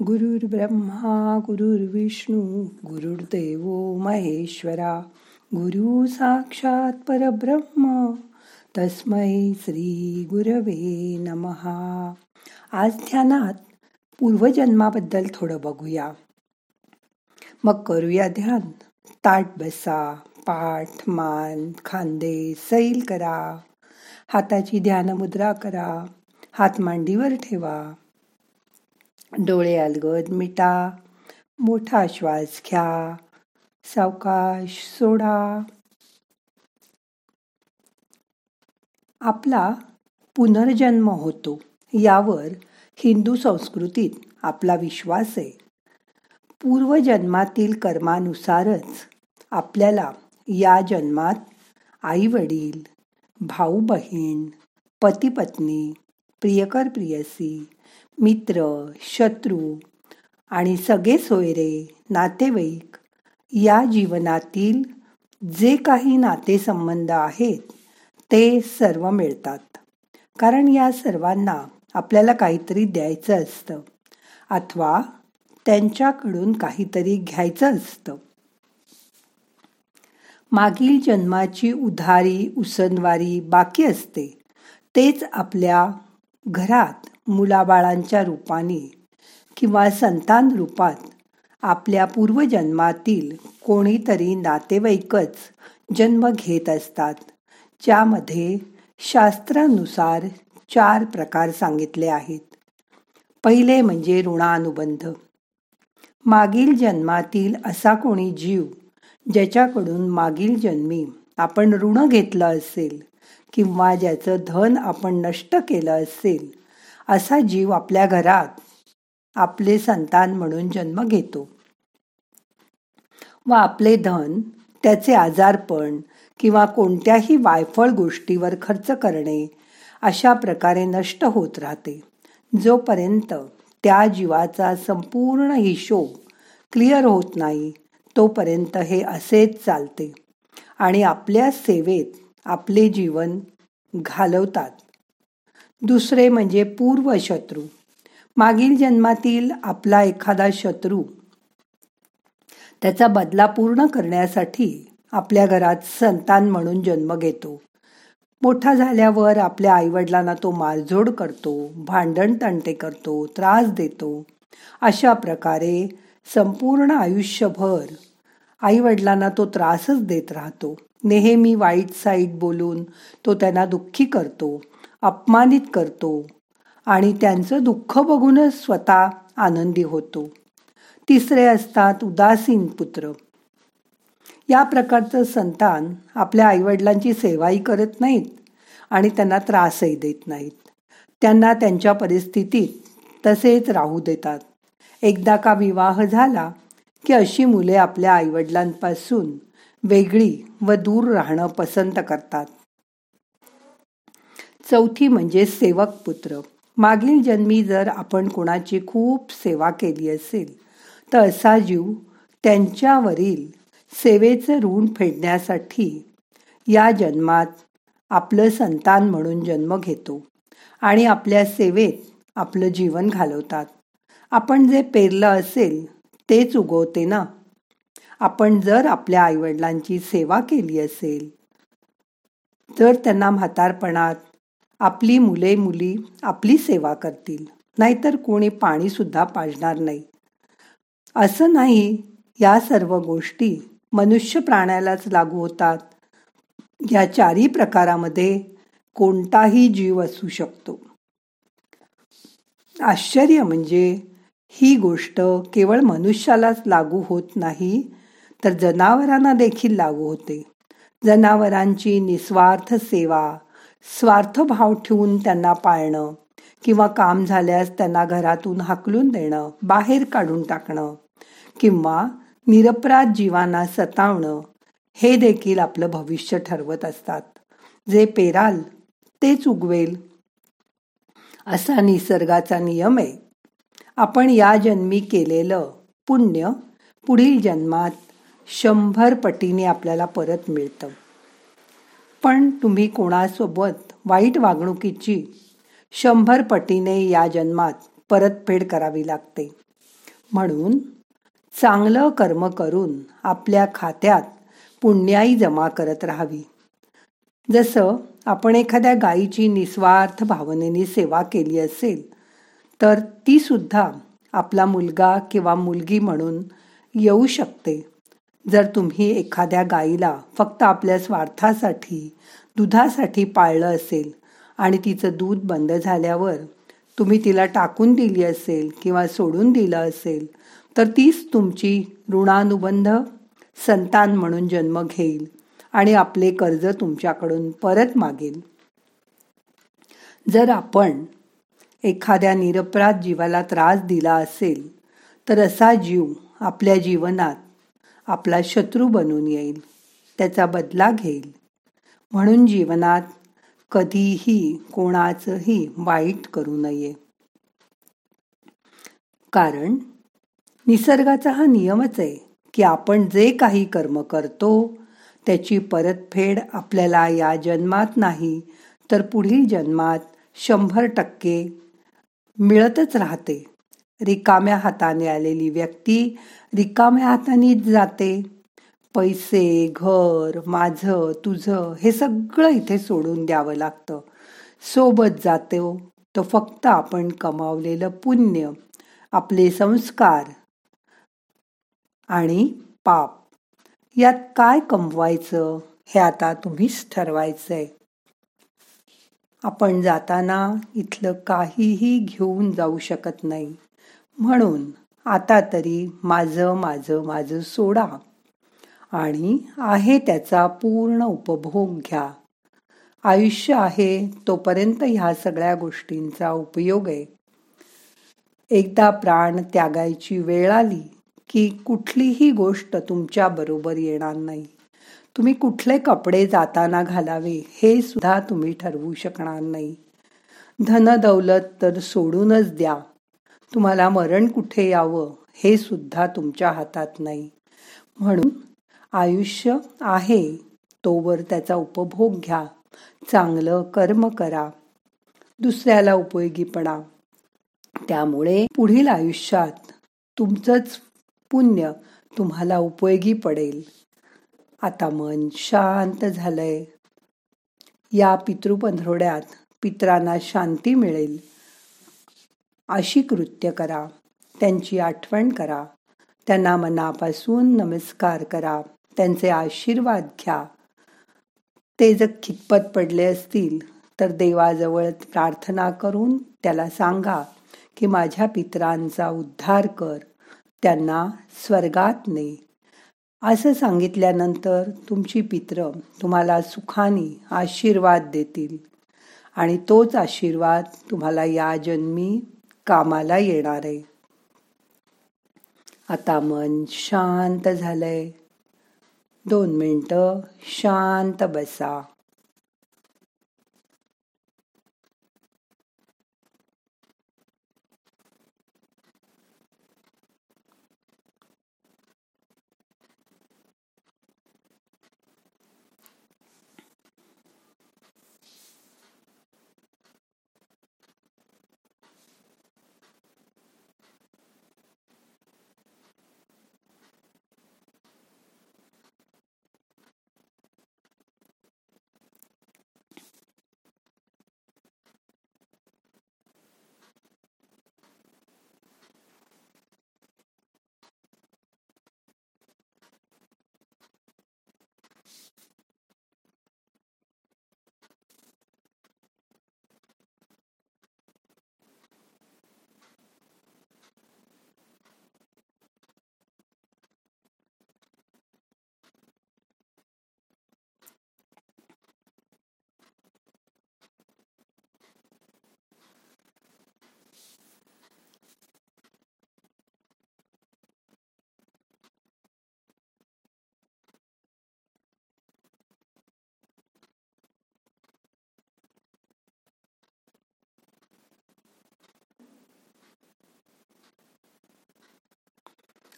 गुरुर्ब्रह्मा गुरुर्विष्णू गुरुर्देव महेश्वरा गुरु साक्षात परब्रह्म तस्मै श्री गुरवे नमहा आज ध्यानात पूर्वजन्माबद्दल थोडं बघूया. मग करूया ध्यान. ताट बसा पाठ मान खांदे सैल करा. हाताची ध्यानमुद्रा करा. हात मांडीवर ठेवा. डोळे अलगद मिटा मोठा श्वास घ्या सावकाश सोडा. आपला पुनर्जन्म होतो यावर हिंदू संस्कृतीत आपला विश्वास आहे. पूर्वजन्मातील कर्मानुसारच आपल्याला या जन्मात आई वडील भाऊ बहीण पती पत्नी प्रियकर प्रियसी मित्र शत्रू आणि सगळे सोयरे नातेवाईक या जीवनातील जे काही नातेसंबंध आहेत ते सर्व मिळतात. कारण या सर्वांना आपल्याला काहीतरी द्यायचं असतं अथवा त्यांच्याकडून काहीतरी घ्यायचं असतं. मागील जन्माची उधारी उसनवारी बाकी असते. तेच आपल्या घरात मुलाबाळांच्या रूपाने किंवा संतान रूपात आपल्या पूर्वजन्मातील कोणीतरी नातेवाईकच जन्म घेत असतात. ज्यामध्ये शास्त्रानुसार चार प्रकार सांगितले आहेत. पहिले म्हणजे ऋणानुबंध. मागील जन्मातील असा कोणी जीव ज्याच्याकडून मागील जन्मी आपण ऋण घेतलं असेल किंवा ज्याचं धन आपण नष्ट केलं असेल असा जीव आपल्या घरात आपले संतान म्हणून जन्म घेतो. व आपले धन त्याचे आजारपण किंवा कोणत्याही वायफळ गोष्टीवर खर्च करणे अशा प्रकारे नष्ट होत राहते. जोपर्यंत त्या जीवाचा संपूर्ण हिशोब क्लिअर होत नाही तोपर्यंत हे असेच चालते आणि आपल्या सेवेत आपले जीवन घालवतात. दुसरे म्हणजे पूर्व शत्रू. मागील जन्मातील आपला एखादा शत्रू त्याचा बदला पूर्ण करण्यासाठी आपल्या घरात संतान म्हणून जन्म घेतो. मोठा झाल्यावर आपल्या आईवडिलांना तो मारझोड करतो भांडण तंटे करतो त्रास देतो. अशा प्रकारे संपूर्ण आयुष्यभर आईवडिलांना तो त्रासच देत राहतो. नेहमी वाईट साईट बोलून तो त्यांना दुःखी करतो. अपमानित करतो आणि त्यांचं दुःख बघूनच स्वतः आनंदी होतो. तिसरे असतात उदासीन पुत्र. या प्रकारचं संतान आपल्या आईवडिलांची सेवाही करत नाहीत आणि त्यांना त्रासही देत नाहीत. त्यांना त्यांच्या परिस्थितीत तसेच राहू देतात. एकदा का विवाह झाला की अशी मुले आपल्या आईवडिलांपासून वेगळी व दूर राहणं पसंत करतात. चौथी म्हणजे सेवक पुत्र. मागील जन्मी जर आपण कोणाची खूप सेवा केली असेल तर असा जीव त्यांच्यावरील सेवेचं ऋण फेडण्यासाठी या जन्मात आपलं संतान म्हणून जन्म घेतो आणि आपल्या सेवेत आपलं जीवन घालवतात. आपण जे पेरलं असेल तेच उगवते ना? आपण जर आपल्या आईवडिलांची सेवा केली असेल जर त्यांना म्हातारपणात आपली मुले मुली आपली सेवा करतील. नाहीतर कोणी पाणी सुद्धा पाजणार नाही. असं नाही या सर्व गोष्टी मनुष्य प्राण्यालाच लागू होतात. या चारही प्रकारामध्ये कोणताही जीव असू शकतो. आश्चर्य म्हणजे ही गोष्ट केवळ मनुष्यालाच लागू होत नाही तर जनावरांना देखील लागू होते. जनावरांची निस्वार्थ सेवा स्वार्थभाव ठेवून त्यांना पाळणं किंवा काम झाल्यास त्यांना घरातून हाकलून देणं बाहेर काढून टाकणं किंवा निरपराध जीवांना सतावणं हे देखील आपलं भविष्य ठरवत असतात. जे पेराल तेच उगवेल. असा निसर्गाचा नियम आहे. आपण या जन्मी केलेलं पुण्य पुढील जन्मात शंभर पटीने आपल्याला परत मिळतं. पण तुम्ही कोणासोबत वाईट वागणुकीची शंभर पटीने या जन्मात परतफेड करावी लागते. म्हणून चांगलं कर्म करून आपल्या खात्यात पुण्याई जमा करत राहावी. जसं आपण एखाद्या गायीची निस्वार्थ भावनेने सेवा केली असेल तर ती सुद्धा आपला मुलगा किंवा मुलगी म्हणून येऊ शकते. जर तुम्ही एखाद्या गायीला फक्त आपल्या स्वार्थासाठी दुधासाठी पाळलं असेल आणि तिचं दूध बंद झाल्यावर तुम्ही तिला टाकून दिली असेल किंवा सोडून दिलं असेल तर तीच तुमची ऋणानुबंध संतान म्हणून जन्म घेईल आणि आपले कर्ज तुमच्याकडून परत मागेल. जर आपण एखाद्या निरपराध जीवाला त्रास दिला असेल तर असा जीव आपल्या जीवनात आपला शत्रू बनून येईल. त्याचा बदला घेईल. म्हणून जीवनात कधीही कोणाचंही वाईट करू नये. कारण निसर्गाचा हा नियमच आहे की आपण जे काही कर्म करतो त्याची परतफेड आपल्याला या जन्मात नाही तर पुढील जन्मात शंभर टक्के मिळतच राहते. रिकाम्या हाताने आलेली व्यक्ती रिकाम्या हातानेच जाते. पैसे घर माझं तुझं हे सगळं इथे सोडून द्यावं लागतं. सोबत जातो तो फक्त आपण कमावलेलं पुण्य आपले संस्कार आणि पाप. यात काय कमवायचं हे आता तुम्हीच ठरवायचंय. आपण जाताना इथलं काहीही घेऊन जाऊ शकत नाही. म्हणून आता तरी माझं माझं माझं सोडा. आणि आहे त्याचा पूर्ण उपभोग घ्या. आयुष्य आहे तोपर्यंत ह्या सगळ्या गोष्टींचा उपयोग आहे. एकदा प्राण त्यागायची वेळ आली की कुठलीही गोष्ट तुमच्या बरोबर येणार नाही. तुम्ही कुठले कपडे जाताना घालावे हे सुद्धा तुम्ही ठरवू शकणार नाही. धन दौलत तर सोडूनच द्या. तुम्हाला मरण कुठे यावं हे सुद्धा तुमच्या हातात नाही. म्हणून आयुष्य आहे तोवर त्याचा उपभोग घ्या चांगलं कर्म करा दुसऱ्याला उपयोगी पडा. त्यामुळे पुढील आयुष्यात तुमचंच पुण्य तुम्हाला उपयोगी पडेल. आता मन शांत झालंय. या पितृपंधरोड्यात पित्रांना शांती मिळेल. अशी कृत्य करा. त्यांची आठवण करा. त्यांना मनापासून नमस्कार करा. त्यांचे आशीर्वाद घ्या. ते जर खितपत पडले असतील तर देवाजवळ प्रार्थना करून त्याला सांगा की माझ्या पित्रांचा उद्धार कर. त्यांना स्वर्गात ने. असं सांगितल्यानंतर तुमची पित्र तुम्हाला सुखाने आशीर्वाद देतील. आणि तोच आशीर्वाद तुम्हाला या जन्मी कामाला येणार. आहे आता मन शांत झालंय. दोन मिनटं शांत बसा.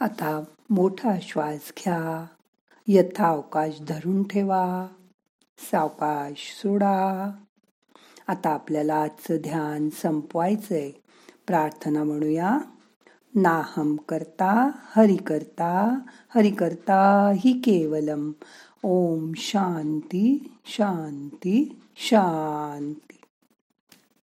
आता मोठा श्वास घ्या. यथा अवकाश धरून ठेवा. सावकाश सोडा. आता आपल्याला आजचं ध्यान संपवायचंय. प्रार्थना म्हणूया. नाहम करता हरि करता हरि करता हि केवलम. ओम शांती शांती शांती.